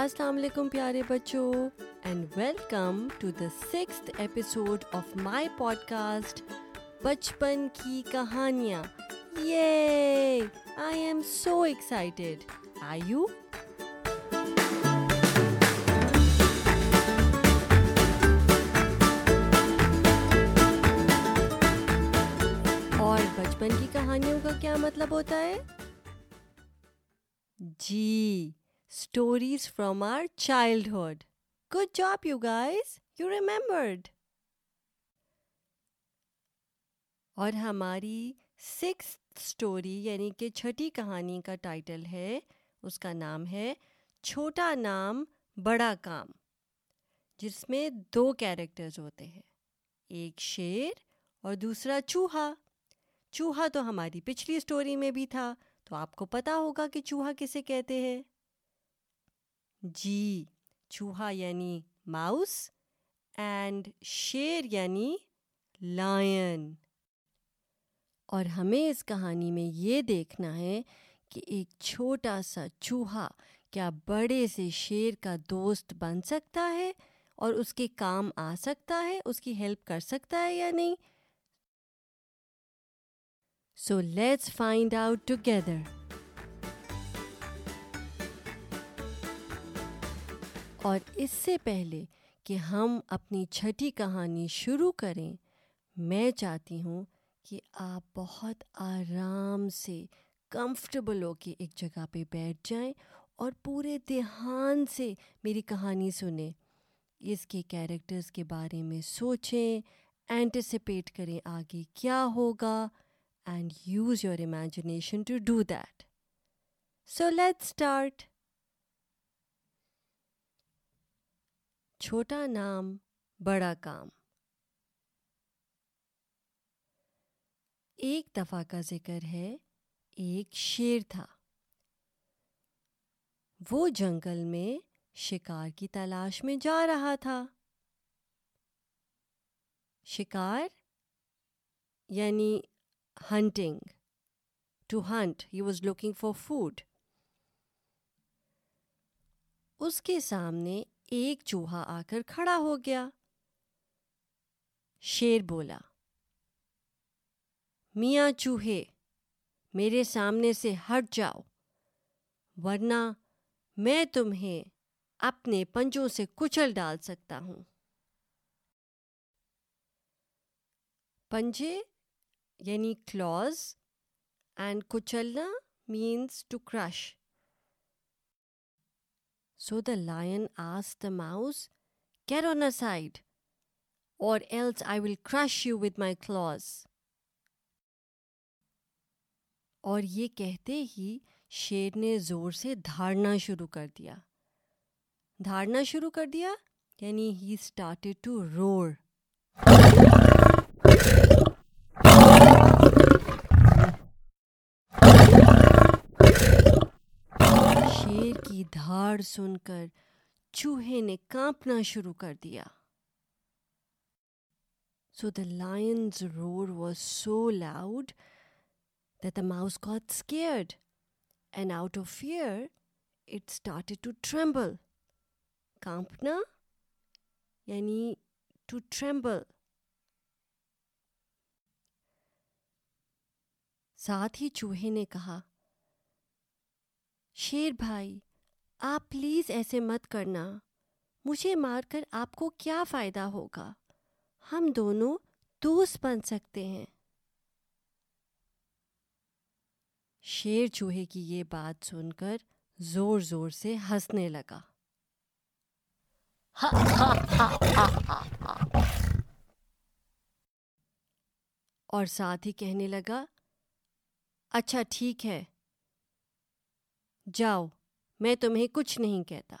السلام علیکم پیارے بچوں and welcome to the six episode of my podcast بچپن کی کہانیاں۔ یہ I am so excited I you اور بچپن کی کہانیوں کا کیا مطلب ہوتا ہے؟ جی۔ Stories from our childhood good job you guys you remembered اور ہماری سکس اسٹوری یعنی کہ چھٹی کہانی کا ٹائٹل ہے، اس کا نام ہے چھوٹا نام، بڑا کام، جس میں دو کیریکٹرز ہوتے ہیں، ایک شیر اور دوسرا چوہا۔ چوہا تو ہماری پچھلی اسٹوری میں بھی تھا، تو آپ کو پتا ہوگا کہ چوہا کسے کہتے ہیں۔ جی چوہا یعنی ماؤس، اینڈ شیر یعنی لائن۔ اور ہمیں اس کہانی میں یہ دیکھنا ہے کہ ایک چھوٹا سا چوہا کیا بڑے سے شیر کا دوست بن سکتا ہے اور اس کے کام آ سکتا ہے، اس کی ہیلپ کر سکتا ہے یا نہیں؟ So let's find out together اور اس سے پہلے کہ ہم اپنی چھٹی کہانی شروع کریں، میں چاہتی ہوں کہ آپ بہت آرام سے کمفرٹیبل ہو کے ایک جگہ پہ بیٹھ جائیں اور پورے دھیان سے میری کہانی سنیں۔ اس کے کیریکٹرز کے بارے میں سوچیں اینٹیسپیٹ کریں آگے کیا ہوگا and use your imagination to do that so let start چھوٹا نام، بڑا کام۔ ایک دفعہ کا ذکر ہے، ایک شیر تھا۔ وہ جنگل میں شکار کی تلاش میں جا رہا تھا۔ شکار یعنی hunting to hunt he was looking for food اس کے سامنے ایک چوہا آ کر کھڑا ہو گیا۔ شیر بولا، میاں چوہے، میرے سامنے سے ہٹ جاؤ، ورنہ میں تمہیں اپنے پنجوں سے کچل ڈال سکتا ہوں۔ پنجے یعنی claws and کچلنا means to crush so the lion as the mouse get on a side or else I will crush you with my claws اور یہ کہتے ہی شیر نے زور سے دھاڑنا شروع کر دیا۔ دھاڑنا شروع کر دیا یعنی ہی اسٹارٹیڈ ٹو روڑ شیر کی دھاڑ سن کر چوہے نے کانپنا شروع کر دیا۔ So the lion's roar was so loud that the mouse got scared and out of fear it started to tremble کانپنا یعنی ٹو ٹریمبل ساتھ ہی چوہے نے کہا شیر بھائی، آپ پلیز ایسے مت کرنا۔ مجھے مار کر آپ کو کیا فائدہ ہوگا؟ ہم دونوں دوست بن سکتے ہیں۔ شیر چوہے کی یہ بات سن کر زور زور سے ہنسنے لگا۔ اور ساتھ ہی کہنے لگا اچھا ٹھیک ہے۔ جاؤ، میں تمہیں کچھ نہیں کہتا۔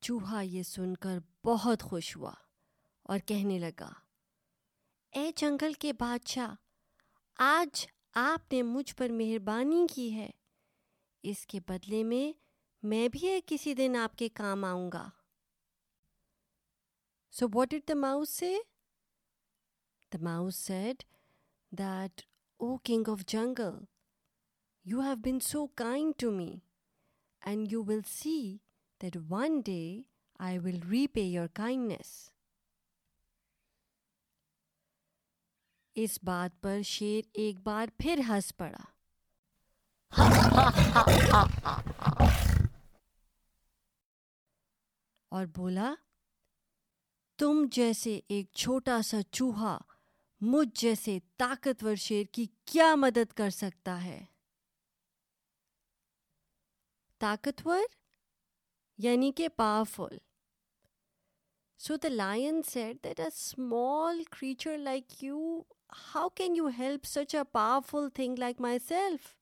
چوہا یہ سن کر بہت خوش ہوا اور کہنے لگا، اے جنگل کے بادشاہ، آج آپ نے مجھ پر مہربانی کی ہے۔ اس کے بدلے میں میں بھی ایک کسی دن آپ کے کام آؤں گا۔ So what did the mouse say the mouse said that king of jungle you have been so kind to me and you will see that one day I will repay your kindness اس بات پر شیر ایک بار پھر ہنس پڑا اور بولا تم جیسے ایک چھوٹا سا چوہا مجھ جیسے طاقتور شیر کی کیا مدد کر سکتا ہے؟ طاقتور؟ یعنی کہ powerful so the lion said that a small creature like you how can you help such a powerful thing like myself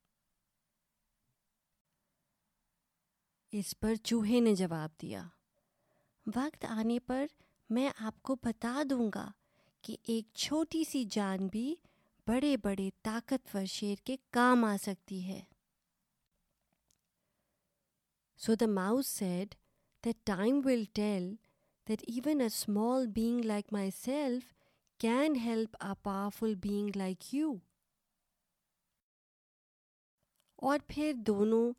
اس پر چوہے نے جواب دیا۔ وقت آنے پر میں آپ کو بتا دوں گا کہ ایک چھوٹی سی جان بھی بڑے بڑے طاقتور شیر کے کام آ سکتی ہے۔ So the mouse said the time will tell that even a small being like myself can help a powerful being like you اور پھر دونوں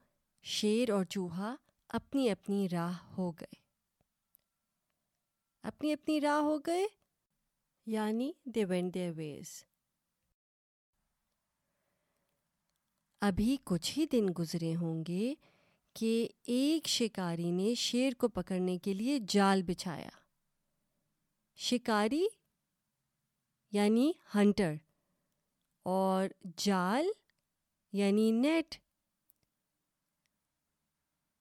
شیر اور چوہا اپنی اپنی راہ ہو گئے۔ اپنی اپنی راہ ہو گئے یعنی دے وینٹ دیئر ویز ابھی کچھ ہی دن گزرے ہوں گے کہ ایک شکاری نے شیر کو پکڑنے کے لیے جال بچھایا۔ شکاری یعنی ہنٹر اور جال یعنی net.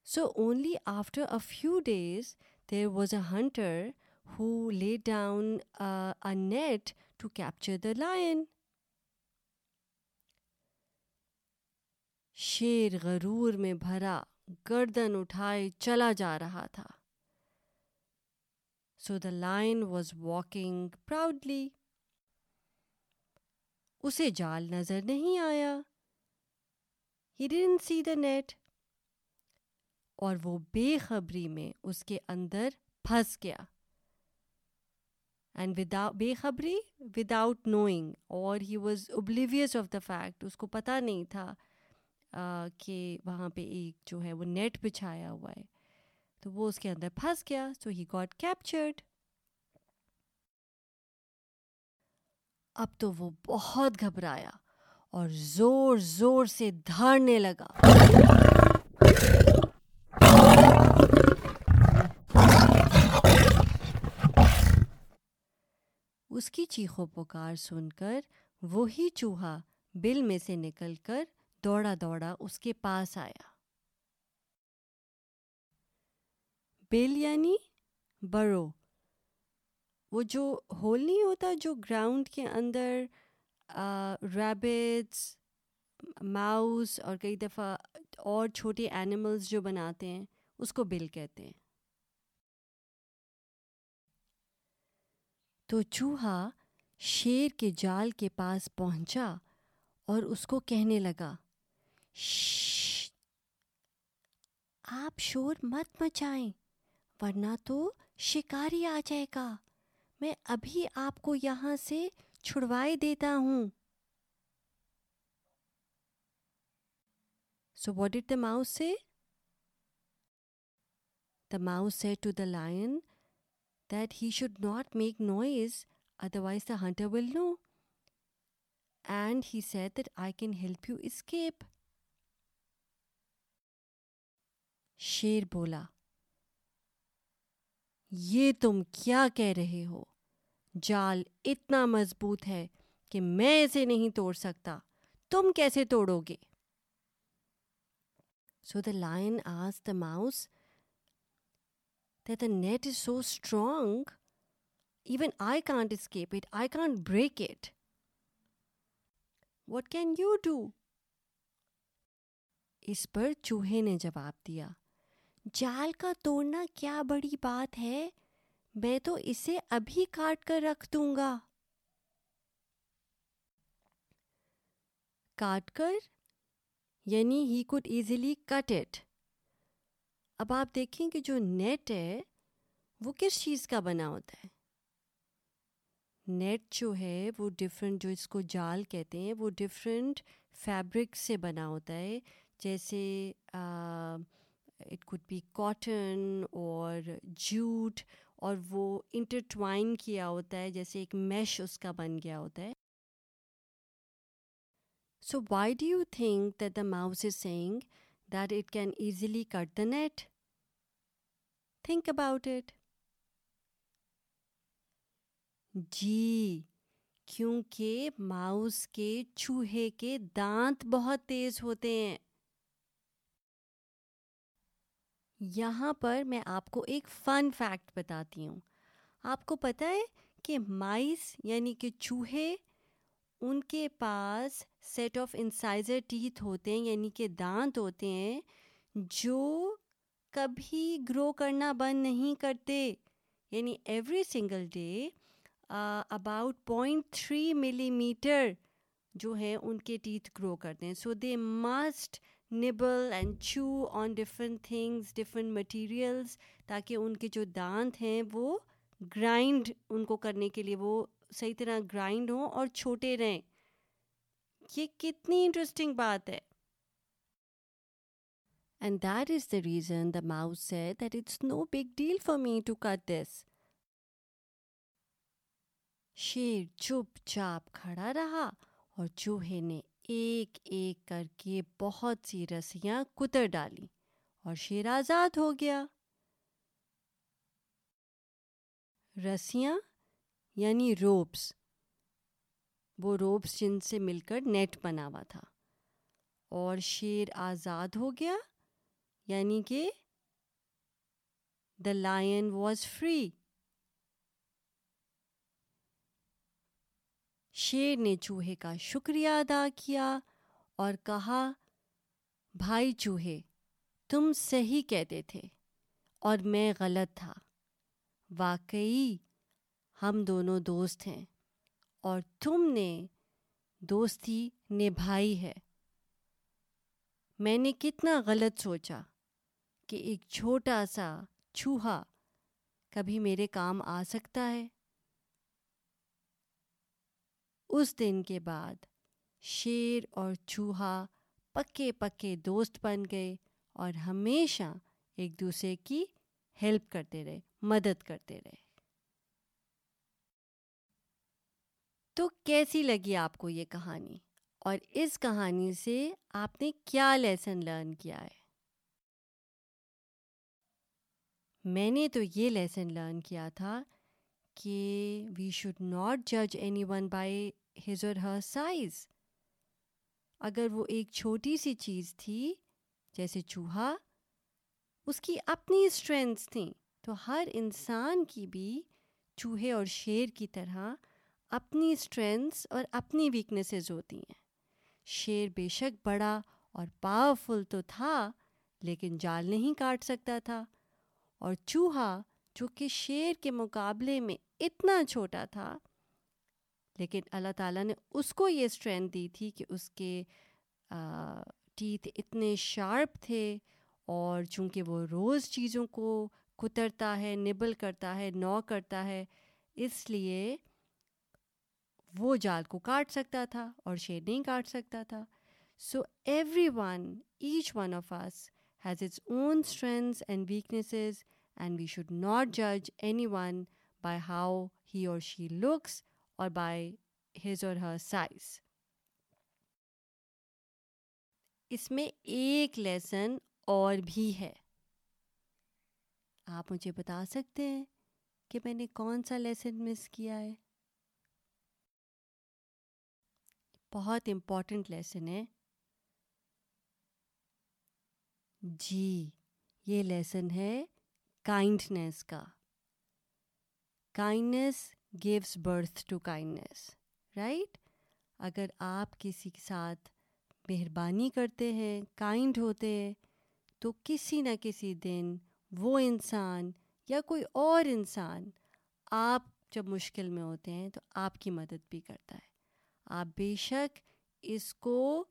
So only after a few days there was a hunter who laid down uh, a net to capture the lion. شیر غرور میں بھرا گردن اٹھائے چلا جا رہا تھا۔ So the lion was walking proudly اسے جال نظر نہیں آیا۔ ہی ڈن سی دا نیٹ اور وہ بے خبری میں اس کے اندر پھنس گیا۔ اینڈ وداؤٹ بے خبری وداؤٹ نوئنگ اور he was oblivious of the fact اس کو پتہ نہیں تھا کہ وہاں پہ ایک جو ہے وہ نیٹ بچھایا ہوا ہے۔ تو وہ اس کے اندر پھنس گیا۔ سو ہی گاٹ کیپچرڈ اب تو وہ بہت گھبرایا اور زور زور سے دھاڑنے لگا۔ اس کی چیخو پکار سن کر وہی چوہا بل میں سے نکل کر دوڑا دوڑا اس کے پاس آیا۔ بل یعنی برو۔ وہ جو ہول نہیں ہوتا جو گراؤنڈ کے اندر ریبٹس ماؤس اور کئی دفعہ اور چھوٹے اینیملس جو بناتے ہیں، اس کو بل کہتے ہیں۔ تو چوہا شیر کے جال کے پاس پہنچا اور اس کو کہنے لگا آپ شور مت مچائیں، ورنہ تو شکاری آ جائے گا۔ میں ابھی آپ کو یہاں سے چھڑوائے دیتا ہوں۔ So what did the mouse say the mouse said to the lion that he should not make noise, otherwise the hunter will know. And he said that I can help you escape. شیر بولا یہ تم کیا کہہ رہے ہو جال اتنا مضبوط ہے کہ میں اسے نہیں توڑ سکتا تم کیسے توڑو گے so the lion as the mouse that the net is so strong, even I can't escape it, I can't break it. What can you do اس پر چوہے نے جواب دیا جال کا توڑنا کیا بڑی بات ہے میں تو اسے ابھی کاٹ کر رکھ دوں گا کاٹ کر یعنی he could easily cut it اب آپ دیکھیں کہ جو نیٹ ہے، وہ کس چیز کا بنا ہوتا ہے؟ نیٹ جو ہے، وہ ڈفرینٹ جو اس کو جال کہتے ہیں، وہ ڈفرینٹ فیبرک سے بنا ہوتا ہے۔ جیسے اٹ کڈ بی کاٹن اور جوٹ اور وہ انٹرٹوائن کیا ہوتا ہے، جیسے ایک میش اس کا بن گیا ہوتا ہے۔ So why do you think that the mouse is saying that it can easily cut the net think about it جی کیونکہ ماؤس کے چوہے کے دانت بہت تیز ہوتے ہیں یہاں پر میں آپ کو ایک فن فیکٹ بتاتی ہوں آپ کو پتہ ہے کہ مائس یعنی کہ چوہے ان کے پاس سیٹ آف انسائزر ٹیتھ ہوتے ہیں یعنی کہ دانت ہوتے ہیں، جو کبھی گرو کرنا بند نہیں کرتے۔ یعنی every single day about point three millimetre جو ہے ان کے ٹیتھ گرو کرتے ہیں۔ سو دے must nibble and chew on different things different materials تاکہ ان کے جو دانت ہیں وہ گرائنڈ ان کو کرنے کے لیے وہ صحیح طرح گرائنڈ ہوں اور چھوٹے رہیں۔ یہ کتنی انٹرسٹنگ بات ہے۔ And that is the reason the mouse that it's no big deal for me to cut this شیر چپ چاپ کھڑا رہا اور چوہے نے ایک ایک کر کے بہت سی رسیاں کتر ڈالی اور شیر آزاد ہو گیا۔ رسیاں یعنی روپس۔ وہ روپس جن سے مل کر نیٹ بنا ہوا تھا۔ اور شیر آزاد ہو گیا یعنی کہ دا لائن واز فری شیر نے چوہے کا شکریہ ادا کیا اور کہا، بھائی چوہے، تم صحیح کہتے تھے اور میں غلط تھا۔ واقعی ہم دونوں دوست ہیں اور تم نے دوستی نبھائی ہے۔ میں نے کتنا غلط سوچا کہ ایک چھوٹا سا چوہا کبھی میرے کام آ سکتا ہے۔ اس دن کے بعد شیر اور چوہا پکے پکے دوست بن گئے اور ہمیشہ ایک دوسرے کی ہیلپ کرتے رہے، مدد کرتے رہے۔ تو کیسی لگی آپ کو یہ کہانی؟ اور اس کہانی سے آپ نے کیا لیسن لرن کیا ہے؟ میں نے تو یہ لیسن لرن کیا تھا کہ وی شوڈ ناٹ جج anyone by his or her size اگر وہ ایک چھوٹی سی چیز تھی، جیسے چوہا، اس کی اپنی اسٹرینتھس تھیں، تو ہر انسان کی بھی چوہے اور شیر کی طرح اپنی اسٹرینتھس اور اپنی ویکنیسز ہوتی ہیں۔ شیر بے شک بڑا اور پاورفل تو تھا، لیکن جال نہیں کاٹ سکتا تھا۔ اور چوہا، جو کہ شیر کے مقابلے میں اتنا چھوٹا تھا، لیکن اللہ تعالیٰ نے اس کو یہ اسٹرینتھ دی تھی کہ اس کے ٹیتھ اتنے شارپ تھے اور چونکہ وہ روز چیزوں کو کترتا ہے نبل کرتا ہے نو کرتا ہے، اس لیے وہ جال کو کاٹ سکتا تھا اور شیر نہیں کاٹ سکتا تھا۔ So everyone each one of us has its own strengths and weaknesses and we should not جج anyone by how he or she looks or by his or her size اس میں ایک لیسن اور بھی ہے آپ مجھے بتا سکتے ہیں کہ میں نے کون سا لیسن مس کیا ہے بہت امپورٹنٹ لیسن ہے۔ جی یہ لیسن ہے کائنڈنیس کا۔ Kindness gives birth to kindness right اگر آپ کسی کے ساتھ مہربانی کرتے ہیں کائنڈ ہوتے ہیں، تو کسی نہ کسی دن وہ انسان یا کوئی اور انسان آپ جب مشکل میں ہوتے ہیں تو آپ کی مدد بھی کرتا ہے۔ آپ بے شک اس کو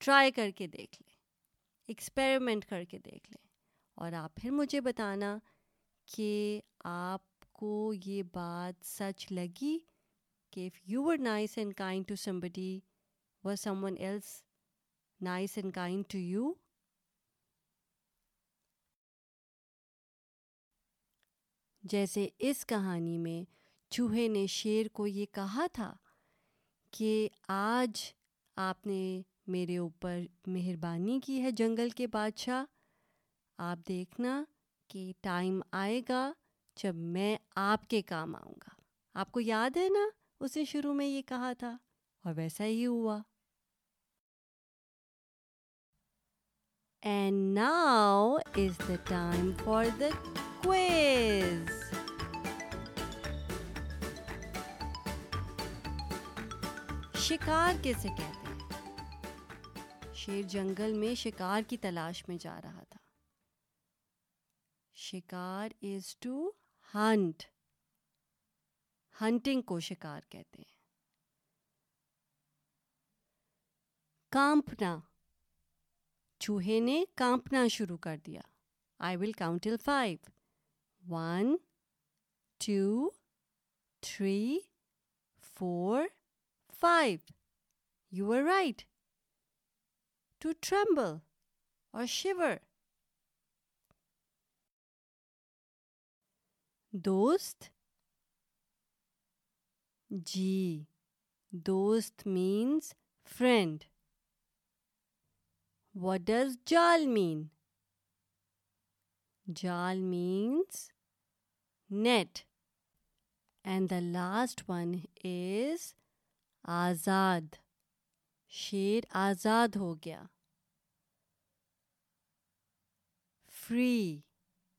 ٹرائی کر کے دیکھ لیں ایکسپیریمنٹ کر کے دیکھ لیں اور آپ پھر مجھے بتانا کہ آپ کو یہ بات سچ لگی کہ if you were nice and kind to somebody و someone else nice and kind to you? جیسے اس کہانی میں چوہے نے شیر کو یہ کہا تھا کہ آج آپ نے میرے اوپر مہربانی کی ہے جنگل کے بادشاہ، آپ دیکھنا کہ ٹائم آئے گا جب میں آپ کے کام آؤں گا۔ آپ کو یاد ہے نا اسے شروع میں یہ کہا تھا، اور ویسا ہی ہوا۔ And now is the time for the quiz شکار کیسے کہتے ہیں؟ شیر جنگل میں شکار کی تلاش میں جا رہا تھا۔ شکار از ٹو ہنٹ ہنٹنگ کو شکار کہتے ہیں۔ کانپنا۔ چوہے نے کانپنا شروع کر دیا۔ I will count till five one two three four five you are right to tremble or shiver دوست جی دوست مینس فرینڈ واٹ ڈز جال مین جال means net and the last one is آزاد۔ شیر آزاد ہو گیا۔ Free.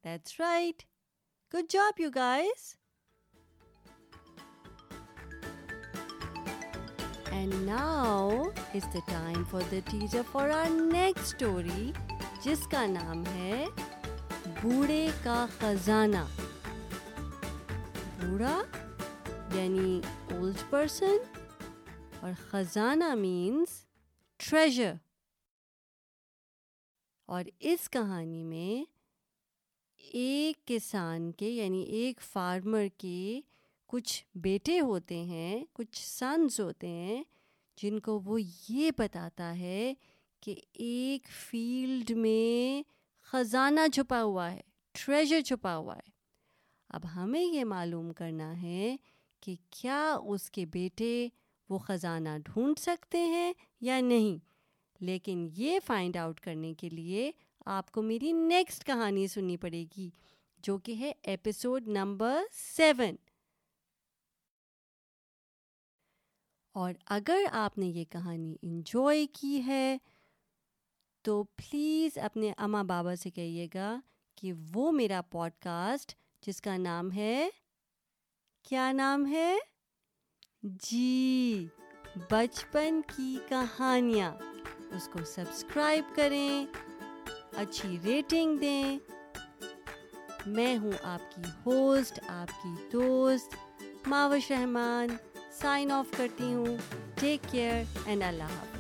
That's right good job you guys and now is the time for the teacher for our next story جس کا نام ہے بوڑھے کا خزانہ بوڑھا یعنی اولڈ پرسن اور خزانہ مینس ٹریجر اور اس کہانی میں ایک کسان کے یعنی ایک فارمر کے کچھ بیٹے ہوتے ہیں، کچھ سنس ہوتے ہیں، جن کو وہ یہ بتاتا ہے کہ ایک فیلڈ میں خزانہ چھپا ہوا ہے ٹریجر چھپا ہوا ہے۔ اب ہمیں یہ معلوم کرنا ہے کہ کیا اس کے بیٹے وہ خزانہ ڈھونڈ سکتے ہیں یا نہیں۔ لیکن یہ فائنڈ آؤٹ کرنے کے لیے آپ کو میری نیکسٹ کہانی سننی پڑے گی، جو کہ ہے ایپیسوڈ نمبر سیون اور اگر آپ نے یہ کہانی انجوائے کی ہے، تو پلیز اپنے اماں بابا سے کہیے گا کہ وہ میرا پوڈ کاسٹ جس کا نام ہے، کیا نام ہے؟ جی بچپن کی کہانیاں۔ اس کو سبسکرائب کریں، اچھی ریٹنگ دیں۔ میں ہوں آپ کی ہوسٹ، آپ کی دوست، ماوش رحمان۔ سائن آف کرتی ہوں۔ ٹیک کیئر اینڈ اللہ حافظ۔